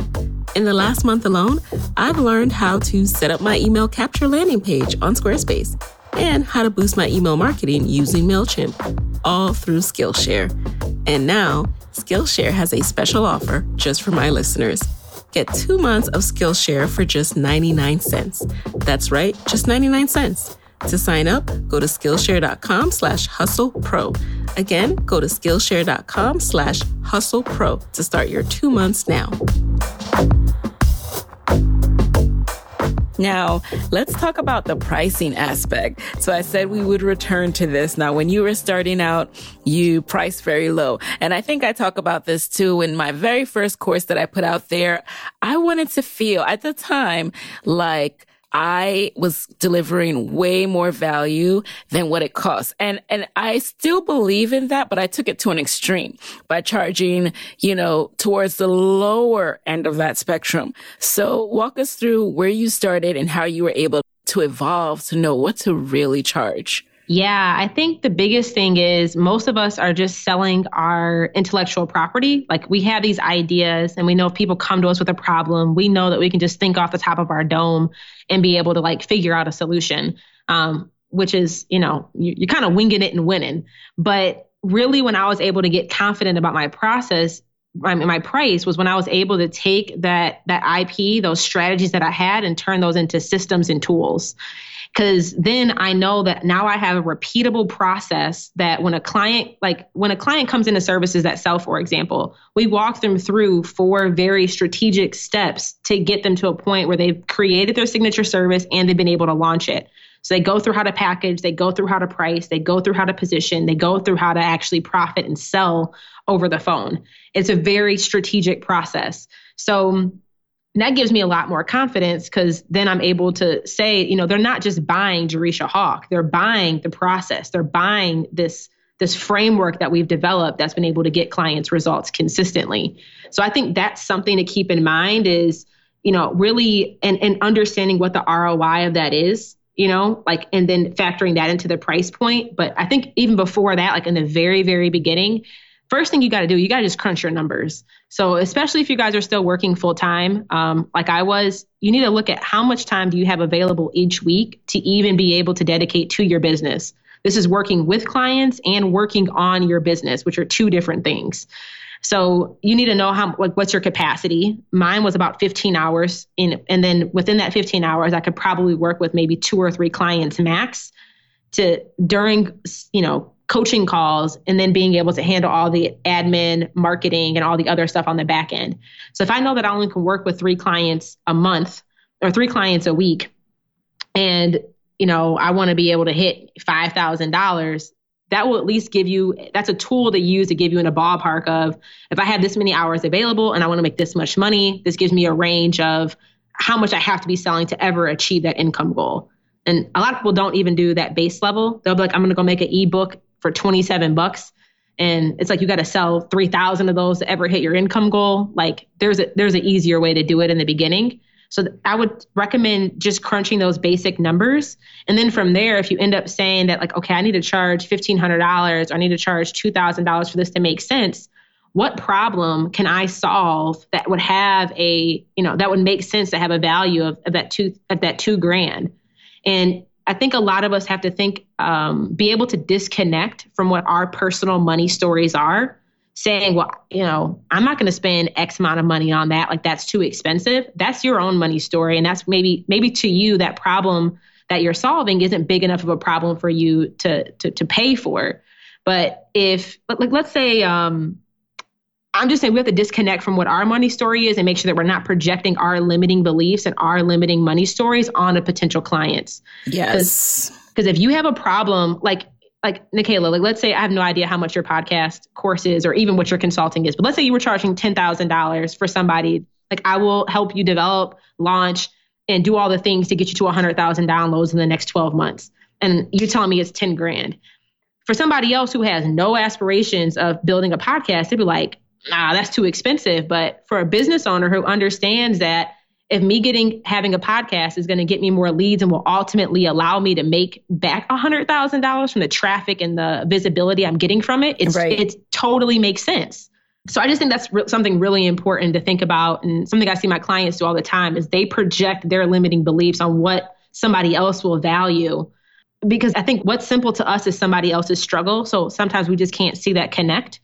In the last month alone, I've learned how to set up my email capture landing page on Squarespace and how to boost my email marketing using MailChimp, all through Skillshare. And now, Skillshare has a special offer just for my listeners. Get two months of Skillshare for just 99 cents. That's right, just 99 cents. To sign up, go to Skillshare.com slash hustle pro. Again, go to Skillshare.com slash hustle pro to start your two months now. Now, let's talk about the pricing aspect. So I said we would return to this. Now, when you were starting out, you priced very low. And I think I talk about this too in my very first course that I put out there. I wanted to feel at the time like I was delivering way more value than what it costs. And, and I still believe in that, but I took it to an extreme by charging, you know, towards the lower end of that spectrum. So walk us through where you started and how you were able to evolve to know what to really charge. Yeah, I think the biggest thing is most of us are just selling our intellectual property. Like we have these ideas and we know if people come to us with a problem, we know that we can just think off the top of our dome and be able to like figure out a solution. Um, which is, you know, you, you're kind of winging it and winning. But really, when I was able to get confident about my process, my, my price was when I was able to take that that IP, those strategies that I had, and turn those into systems and tools because then I know that now I have a repeatable process that when a client, like when a client comes into services that sell, for example, we walk them through four very strategic steps to get them to a point where they've created their signature service and they've been able to launch it. So they go through how to package, they go through how to price, they go through how to position, they go through how to actually profit and sell over the phone. It's a very strategic process. So um, that gives me a lot more confidence because then I'm able to say, you know, they're not just buying Jereshia Hawk, they're buying the process, they're buying this this framework that we've developed that's been able to get clients results consistently. So I think that's something to keep in mind is, you know, really and, and understanding what the ROI of that is, you know, like and then factoring that into the price point. But I think even before that, like in the very, very beginning, first thing you got to do, you got to just crunch your numbers. So, especially if you guys are still working full time, um, like I was, you need to look at how much time do you have available each week to even be able to dedicate to your business. This is working with clients and working on your business, which are two different things. So you need to know how like what's your capacity. Mine was about 15 hours in and then within that 15 hours I could probably work with maybe two or three clients max to during you know coaching calls and then being able to handle all the admin, marketing, and all the other stuff on the back end. So if I know that I only can work with three clients a month or three clients a week, and you know I want to be able to hit five thousand dollars, that will at least give you that's a tool to use to give you in a ballpark of if I have this many hours available and I want to make this much money, this gives me a range of how much I have to be selling to ever achieve that income goal. And a lot of people don't even do that base level. They'll be like, I'm to go make an ebook for 27 bucks and it's like you got to sell 3000 of those to ever hit your income goal like there's a there's an easier way to do it in the beginning so i would recommend just crunching those basic numbers. And then from there if you end up saying that like okay i need to charge $1500 or i need to charge $2000 for this to make sense what problem can i solve that would have a you know that would make sense to have a value of, of that two of that two grand? And I think a lot of us have to think, um, be able to disconnect from what our personal money stories are, saying, well, you know, I'm not going to spend X amount of money on that. Like that's too expensive. That's your own money story. And that's maybe, maybe to you, that problem that you're solving isn't big enough of a problem for you to, to, to pay for. But if, like, let's say, um, I'm just saying we have to disconnect from what our money story is and make sure that we're not projecting our limiting beliefs and our limiting money stories on a potential clients. Yes. Because if you have a problem, like like Nicaila, like let's say I have no idea how much your podcast course is or even what your consulting is, but let's say you were charging ten thousand dollars for somebody, like I will help you develop, launch, and do all the things to get you to hundred thousand downloads in the next twelve months. And you're telling me it's ten grand. For somebody else who has no aspirations of building a podcast, they'd be like, nah, that's too expensive. But for a business owner who understands that if me getting having a podcast is going to get me more leads and will ultimately allow me to make back a hundred thousand dollars from the traffic and the visibility I'm getting from it, it's right. it totally makes sense. So I just think that's re- something really important to think about, and something I see my clients do all the time is they project their limiting beliefs on what somebody else will value. Because I think what's simple to us is somebody else's struggle. So sometimes we just can't see that connect.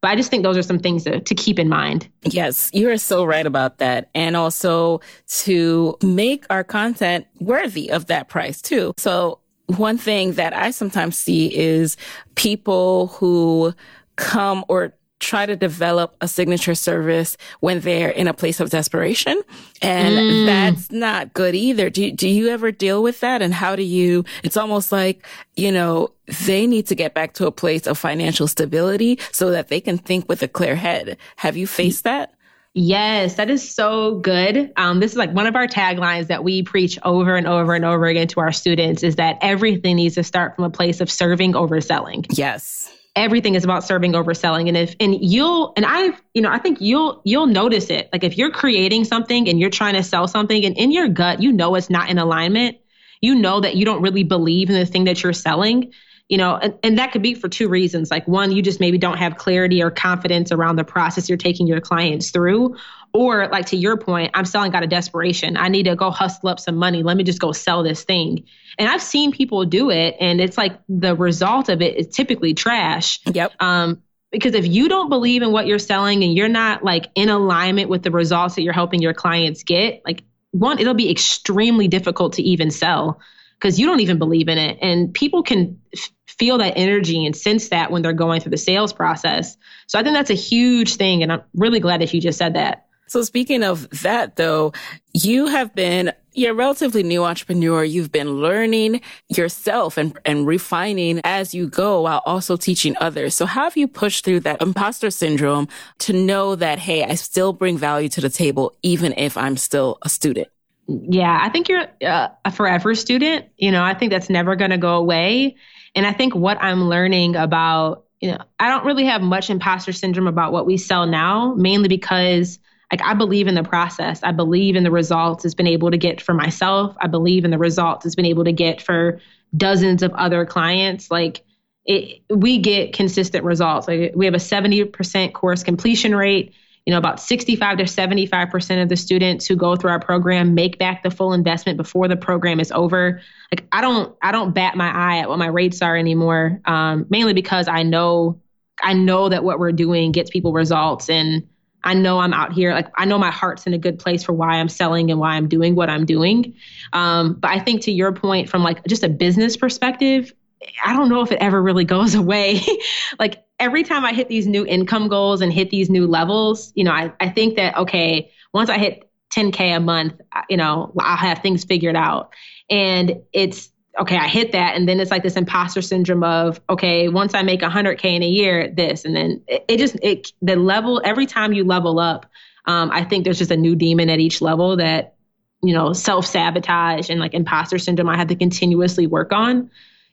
But I just think those are some things to, to keep in mind. Yes, you are so right about that. And also to make our content worthy of that price too. So one thing that I sometimes see is people who come or try to develop a signature service when they're in a place of desperation. And mm. that's not good either. Do, do you ever deal with that? And how do you, it's almost like, you know, they need to get back to a place of financial stability so that they can think with a clear head. Have you faced that? Yes, that is so good. Um, this is like one of our taglines that we preach over and over and over again to our students is that everything needs to start from a place of serving over selling. Yes everything is about serving over selling. And if and you'll and i've you know i think you'll you'll notice it. Like if you're creating something and you're trying to sell something and in your gut you know it's not in alignment you know that you don't really believe in the thing that you're selling you know and, and that could be for two reasons. Like one you just maybe don't have clarity or confidence around the process you're taking your clients through or like to your point, I'm selling out of desperation. I need to go hustle up some money. Let me just go sell this thing. And I've seen people do it and it's like the result of it is typically trash. Yep. Um, because if you don't believe in what you're selling and you're not like in alignment with the results that you're helping your clients get, like one, it'll be extremely difficult to even sell because you don't even believe in it. And people can f- feel that energy and sense that when they're going through the sales process. So I think that's a huge thing. And I'm really glad that you just said that. So speaking of that though, you have been you're a relatively new entrepreneur. You've been learning yourself and, and refining as you go while also teaching others. So how have you pushed through that imposter syndrome to know that, hey, I still bring value to the table, even if I'm still a student? Yeah, I think you're uh, a forever student. You know, I think that's never going to go away. And I think what I'm learning about, you know, I don't really have much imposter syndrome about what we sell now, mainly because like I believe in the process. I believe in the results it's been able to get for myself. I believe in the results it's been able to get for dozens of other clients. Like it, we get consistent results. Like we have a 70% course completion rate. You know, about 65 to 75% of the students who go through our program make back the full investment before the program is over. Like I don't, I don't bat my eye at what my rates are anymore. Um, mainly because I know, I know that what we're doing gets people results and I know I'm out here. Like I know my heart's in a good place for why I'm selling and why I'm doing what I'm doing. Um, but I think to your point, from like just a business perspective, I don't know if it ever really goes away. like every time I hit these new income goals and hit these new levels, you know, I, I think that okay, once I hit 10k a month, you know, I'll have things figured out. And it's okay, I hit that. And then it's like this imposter syndrome of, okay, once I make 100K in a year, this. And then it, it just, it, the level, every time you level up, um, I think there's just a new demon at each level that, you know, self sabotage and like imposter syndrome I have to continuously work on,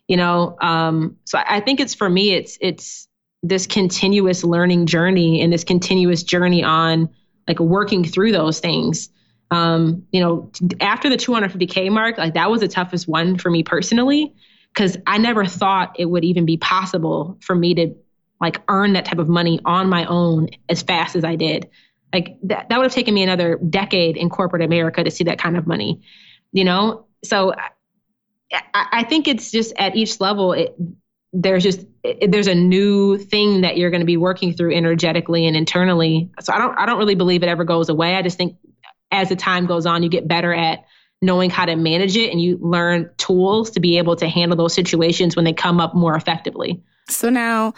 you know. Um, so I, I think it's for me, it's, it's this continuous learning journey and this continuous journey on like working through those things um, you know, after the 250K mark, like that was the toughest one for me personally, because I never thought it would even be possible for me to like earn that type of money on my own as fast as I did. Like that, that would have taken me another decade in corporate America to see that kind of money, you know? So I, I think it's just at each level, it, there's just it, there's a new thing that you're going to be working through energetically and internally. So I don't I don't really believe it ever goes away. I just think as the time goes on, you get better at knowing how to manage it and you learn tools to be able to handle those situations when they come up more effectively. So now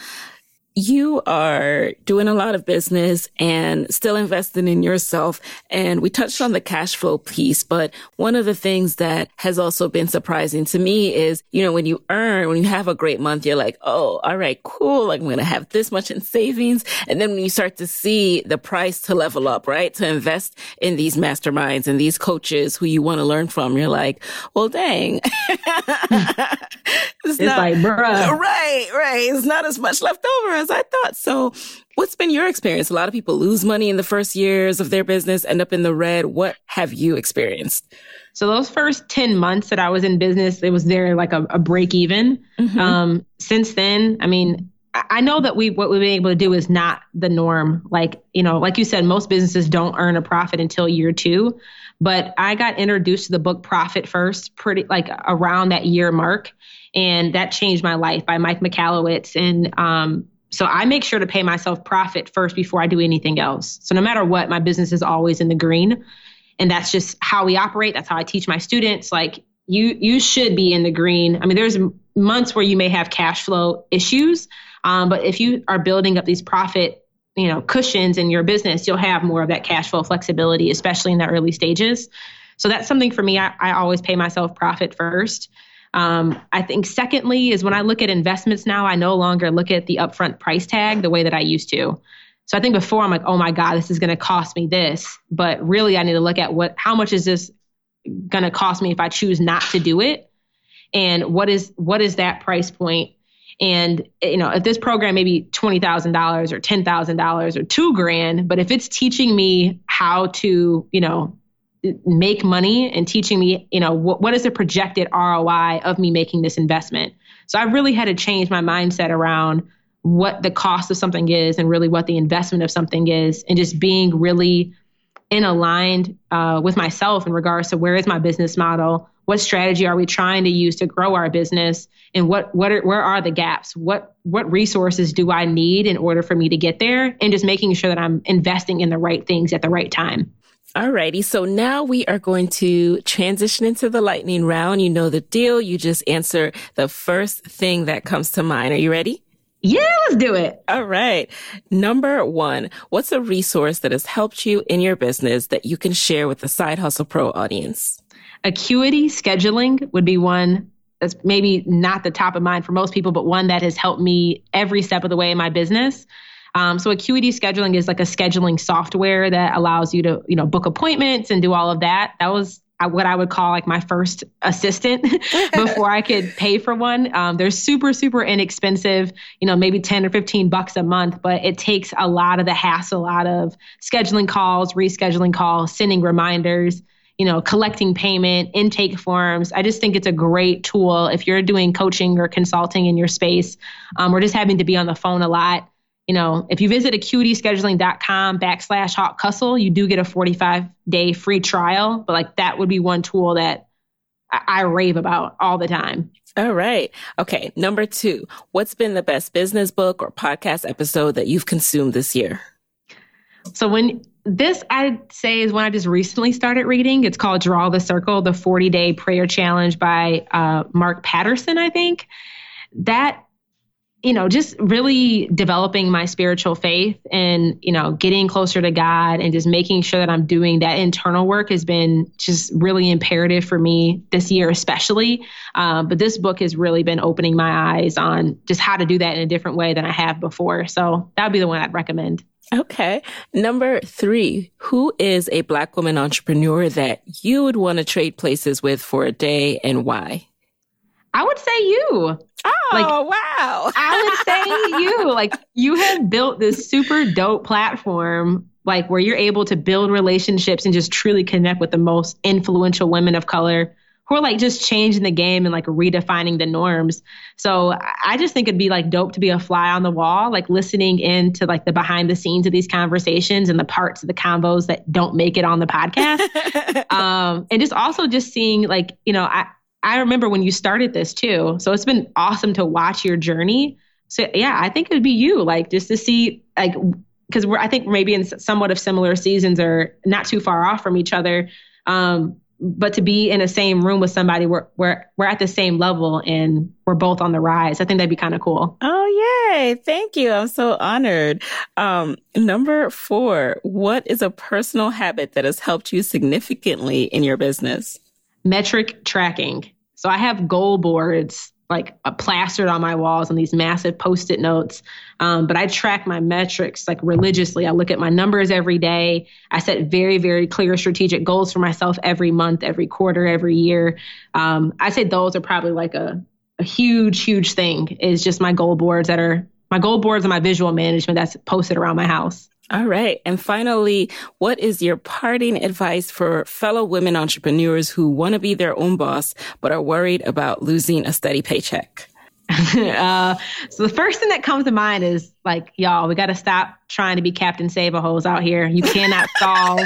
you are doing a lot of business and still investing in yourself. And we touched on the cash flow piece, but one of the things that has also been surprising to me is, you know, when you earn, when you have a great month, you're like, oh, all right, cool. Like I'm going to have this much in savings. And then when you start to see the price to level up, right? To invest in these masterminds and these coaches who you want to learn from, you're like, well, dang. it's, it's not, like, bruh. Right, right. It's not as much left over as I thought. So what's been your experience? A lot of people lose money in the first years of their business, end up in the red. What have you experienced? So those first 10 months that I was in business, it was there like a, a break even. Mm-hmm. Um, since then, I mean, I know that we what we've been able to do is not the norm. Like, you know, like you said, most businesses don't earn a profit until year two. But I got introduced to the book Profit First pretty like around that year mark. And that changed my life by Mike Michalowicz. And um, so I make sure to pay myself profit first before I do anything else. So no matter what, my business is always in the green. And that's just how we operate. That's how I teach my students. Like you you should be in the green. I mean, there's months where you may have cash flow issues. Um, but if you are building up these profit you know cushions in your business you'll have more of that cash flow flexibility especially in the early stages so that's something for me i, I always pay myself profit first um, I think secondly is when I look at investments now, I no longer look at the upfront price tag the way that I used to. So I think before I'm like, oh my God, this is going to cost me this. But really, I need to look at what, how much is this going to cost me if I choose not to do it? And what is, what is that price point? And you know, if this program maybe twenty thousand dollars or ten thousand dollars or two grand, but if it's teaching me how to, you know, make money and teaching me, you know, what, what is the projected ROI of me making this investment. So I really had to change my mindset around what the cost of something is and really what the investment of something is, and just being really in aligned uh, with myself in regards to where is my business model, what strategy are we trying to use to grow our business, and what what are, where are the gaps, what what resources do I need in order for me to get there, and just making sure that I'm investing in the right things at the right time. Alrighty, so now we are going to transition into the lightning round. You know the deal. You just answer the first thing that comes to mind. Are you ready? Yeah, let's do it. All right. Number one, what's a resource that has helped you in your business that you can share with the Side Hustle Pro audience? Acuity scheduling would be one that's maybe not the top of mind for most people, but one that has helped me every step of the way in my business. Um, so Acuity scheduling is like a scheduling software that allows you to, you know, book appointments and do all of that. That was uh, what I would call like my first assistant before I could pay for one. Um, they're super, super inexpensive, you know, maybe 10 or 15 bucks a month, but it takes a lot of the hassle out of scheduling calls, rescheduling calls, sending reminders, you know, collecting payment, intake forms. I just think it's a great tool if you're doing coaching or consulting in your space. Um, we're just having to be on the phone a lot you know, if you visit acuityscheduling.com backslash hawk hustle, you do get a 45 day free trial. But like that would be one tool that I, I rave about all the time. All right. Okay. Number two, what's been the best business book or podcast episode that you've consumed this year? So when this I'd say is when I just recently started reading. It's called Draw the Circle, the 40 day prayer challenge by uh, Mark Patterson, I think. That you know, just really developing my spiritual faith and, you know, getting closer to God and just making sure that I'm doing that internal work has been just really imperative for me this year, especially. Um, but this book has really been opening my eyes on just how to do that in a different way than I have before. So that would be the one I'd recommend. Okay. Number three, who is a Black woman entrepreneur that you would want to trade places with for a day and why? I would say you. Oh, like, wow. I would say you. Like, you have built this super dope platform, like, where you're able to build relationships and just truly connect with the most influential women of color who are like just changing the game and like redefining the norms. So I just think it'd be like dope to be a fly on the wall, like listening into like the behind the scenes of these conversations and the parts of the combos that don't make it on the podcast. um, and just also just seeing like, you know, I, I remember when you started this too. So it's been awesome to watch your journey. So yeah, I think it would be you, like just to see like because we're I think maybe in somewhat of similar seasons or not too far off from each other. Um, but to be in the same room with somebody where we're, we're at the same level and we're both on the rise. I think that'd be kind of cool. Oh, yay. Thank you. I'm so honored. Um, number four, what is a personal habit that has helped you significantly in your business? Metric tracking. So I have goal boards like uh, plastered on my walls on these massive post-it notes. Um, but I track my metrics like religiously. I look at my numbers every day. I set very, very clear strategic goals for myself every month, every quarter, every year. Um, I say those are probably like a, a huge, huge thing is just my goal boards that are my goal boards and my visual management that's posted around my house. All right. And finally, what is your parting advice for fellow women entrepreneurs who want to be their own boss, but are worried about losing a steady paycheck? uh, so the first thing that comes to mind is like, y'all, we got to stop trying to be Captain Save a Hose out here. You cannot solve.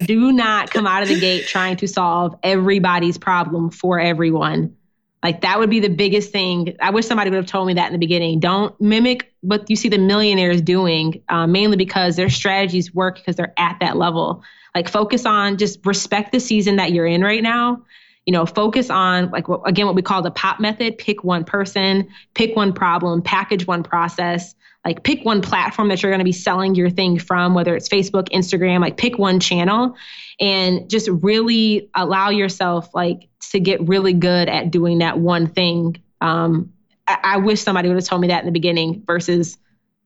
do not come out of the gate trying to solve everybody's problem for everyone. Like that would be the biggest thing. I wish somebody would have told me that in the beginning. Don't mimic what you see the millionaires doing, uh, mainly because their strategies work because they're at that level. Like focus on just respect the season that you're in right now. You know, focus on like again what we call the pop method. Pick one person, pick one problem, package one process. Like pick one platform that you're going to be selling your thing from, whether it's Facebook, Instagram. Like pick one channel, and just really allow yourself like to get really good at doing that one thing. Um, I, I wish somebody would have told me that in the beginning versus,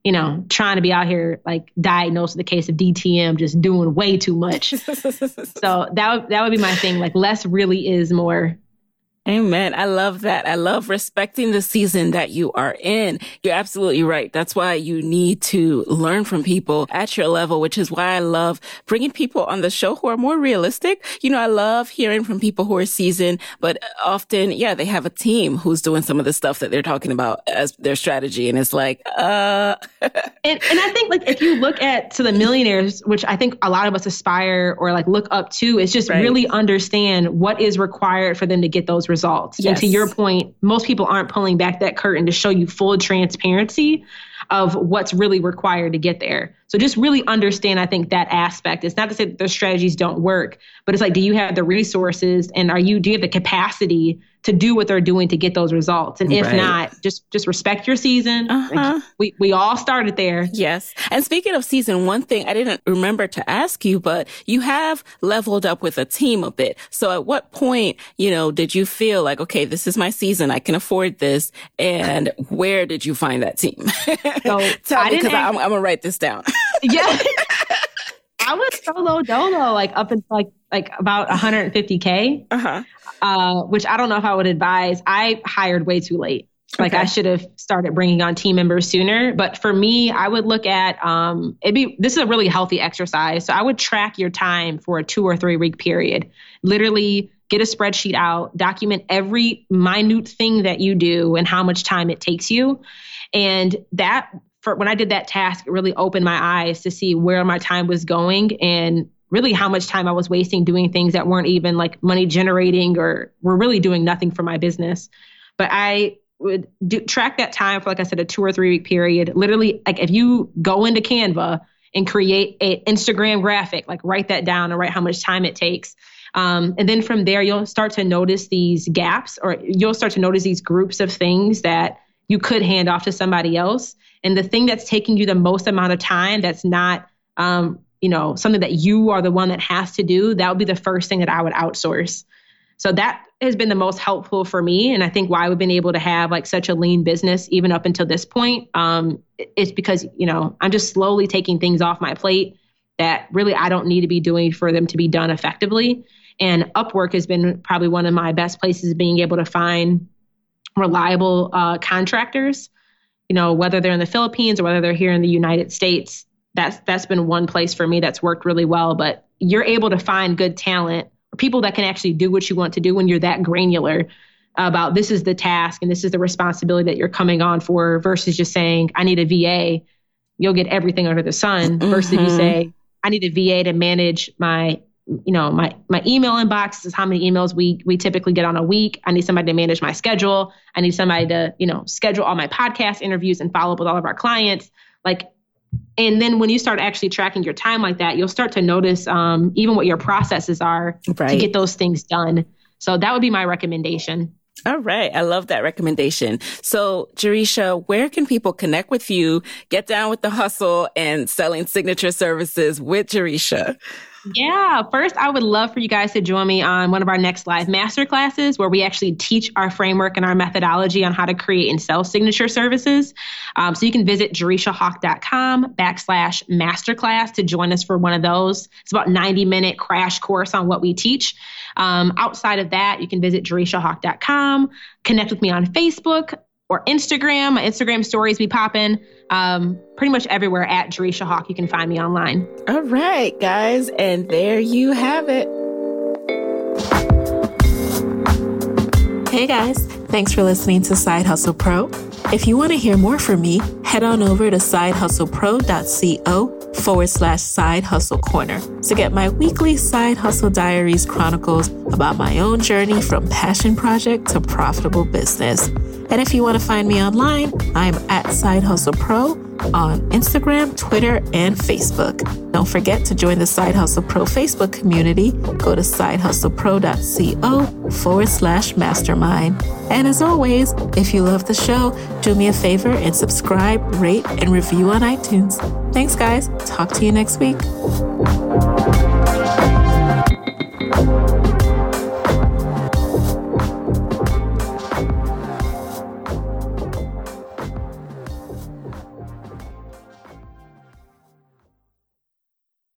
you know, trying to be out here like diagnosed with a case of DTM, just doing way too much. so that would, that would be my thing. Like less really is more. Amen. I love that. I love respecting the season that you are in. You're absolutely right. That's why you need to learn from people at your level, which is why I love bringing people on the show who are more realistic. You know, I love hearing from people who are seasoned, but often, yeah, they have a team who's doing some of the stuff that they're talking about as their strategy. And it's like, uh. and, and I think like if you look at to the millionaires, which I think a lot of us aspire or like look up to, it's just right. really understand what is required for them to get those results. Yes. And to your point, most people aren't pulling back that curtain to show you full transparency of what's really required to get there. So just really understand, I think, that aspect. It's not to say that the strategies don't work, but it's like, do you have the resources and are you, do you have the capacity to do what they're doing to get those results? And if right. not, just just respect your season. Uh-huh. Like we we all started there. Yes. And speaking of season, one thing I didn't remember to ask you, but you have leveled up with a team a bit. So at what point, you know, did you feel like, okay, this is my season, I can afford this, and where did you find that team? So tell I me because I'm, I'm gonna write this down. yeah. I was solo dolo, like up until like like about 150k, uh-huh. uh, which I don't know if I would advise. I hired way too late. Like okay. I should have started bringing on team members sooner. But for me, I would look at um, it'd be this is a really healthy exercise. So I would track your time for a two or three week period. Literally get a spreadsheet out, document every minute thing that you do and how much time it takes you. And that for when I did that task, it really opened my eyes to see where my time was going and really how much time I was wasting doing things that weren't even like money generating or were really doing nothing for my business. But I would do, track that time for, like I said, a two or three week period. Literally, like if you go into Canva and create an Instagram graphic, like write that down and write how much time it takes. Um, and then from there, you'll start to notice these gaps or you'll start to notice these groups of things that you could hand off to somebody else. And the thing that's taking you the most amount of time that's not um, you know something that you are the one that has to do that would be the first thing that i would outsource. So that has been the most helpful for me and i think why we've been able to have like such a lean business even up until this point um, it's because you know i'm just slowly taking things off my plate that really i don't need to be doing for them to be done effectively. And upwork has been probably one of my best places being able to find reliable uh, contractors you know, whether they're in the Philippines or whether they're here in the United States, that's that's been one place for me that's worked really well. But you're able to find good talent or people that can actually do what you want to do when you're that granular about this is the task and this is the responsibility that you're coming on for versus just saying, I need a VA, you'll get everything under the sun, versus mm-hmm. you say, I need a VA to manage my you know my my email inbox is how many emails we we typically get on a week i need somebody to manage my schedule i need somebody to you know schedule all my podcast interviews and follow up with all of our clients like And then when you start actually tracking your time like that, you'll start to notice um, even what your processes are right. to get those things done. So that would be my recommendation. All right. I love that recommendation. So, Jereshia, where can people connect with you, get down with the hustle and selling signature services with Jereshia? Yeah, first, I would love for you guys to join me on one of our next live master classes where we actually teach our framework and our methodology on how to create and sell signature services. Um, so you can visit jereshiahawk.com backslash masterclass to join us for one of those. It's about 90 minute crash course on what we teach. Um, outside of that, you can visit jereshiahawk.com, connect with me on Facebook or Instagram. My Instagram stories be popping um, pretty much everywhere at Jereshia Hawk. You can find me online. All right, guys. And there you have it. Hey guys, thanks for listening to Side Hustle Pro. If you want to hear more from me, head on over to sidehustlepro.co forward slash side hustle corner to get my weekly side hustle diaries chronicles about my own journey from passion project to profitable business. And if you want to find me online, I'm at Side Hustle Pro on Instagram, Twitter, and Facebook. Don't forget to join the Side Hustle Pro Facebook community. Go to sidehustlepro.co forward slash mastermind. And as always, if you love the show, do me a favor and subscribe, rate, and review on iTunes. Thanks, guys. Talk to you next week.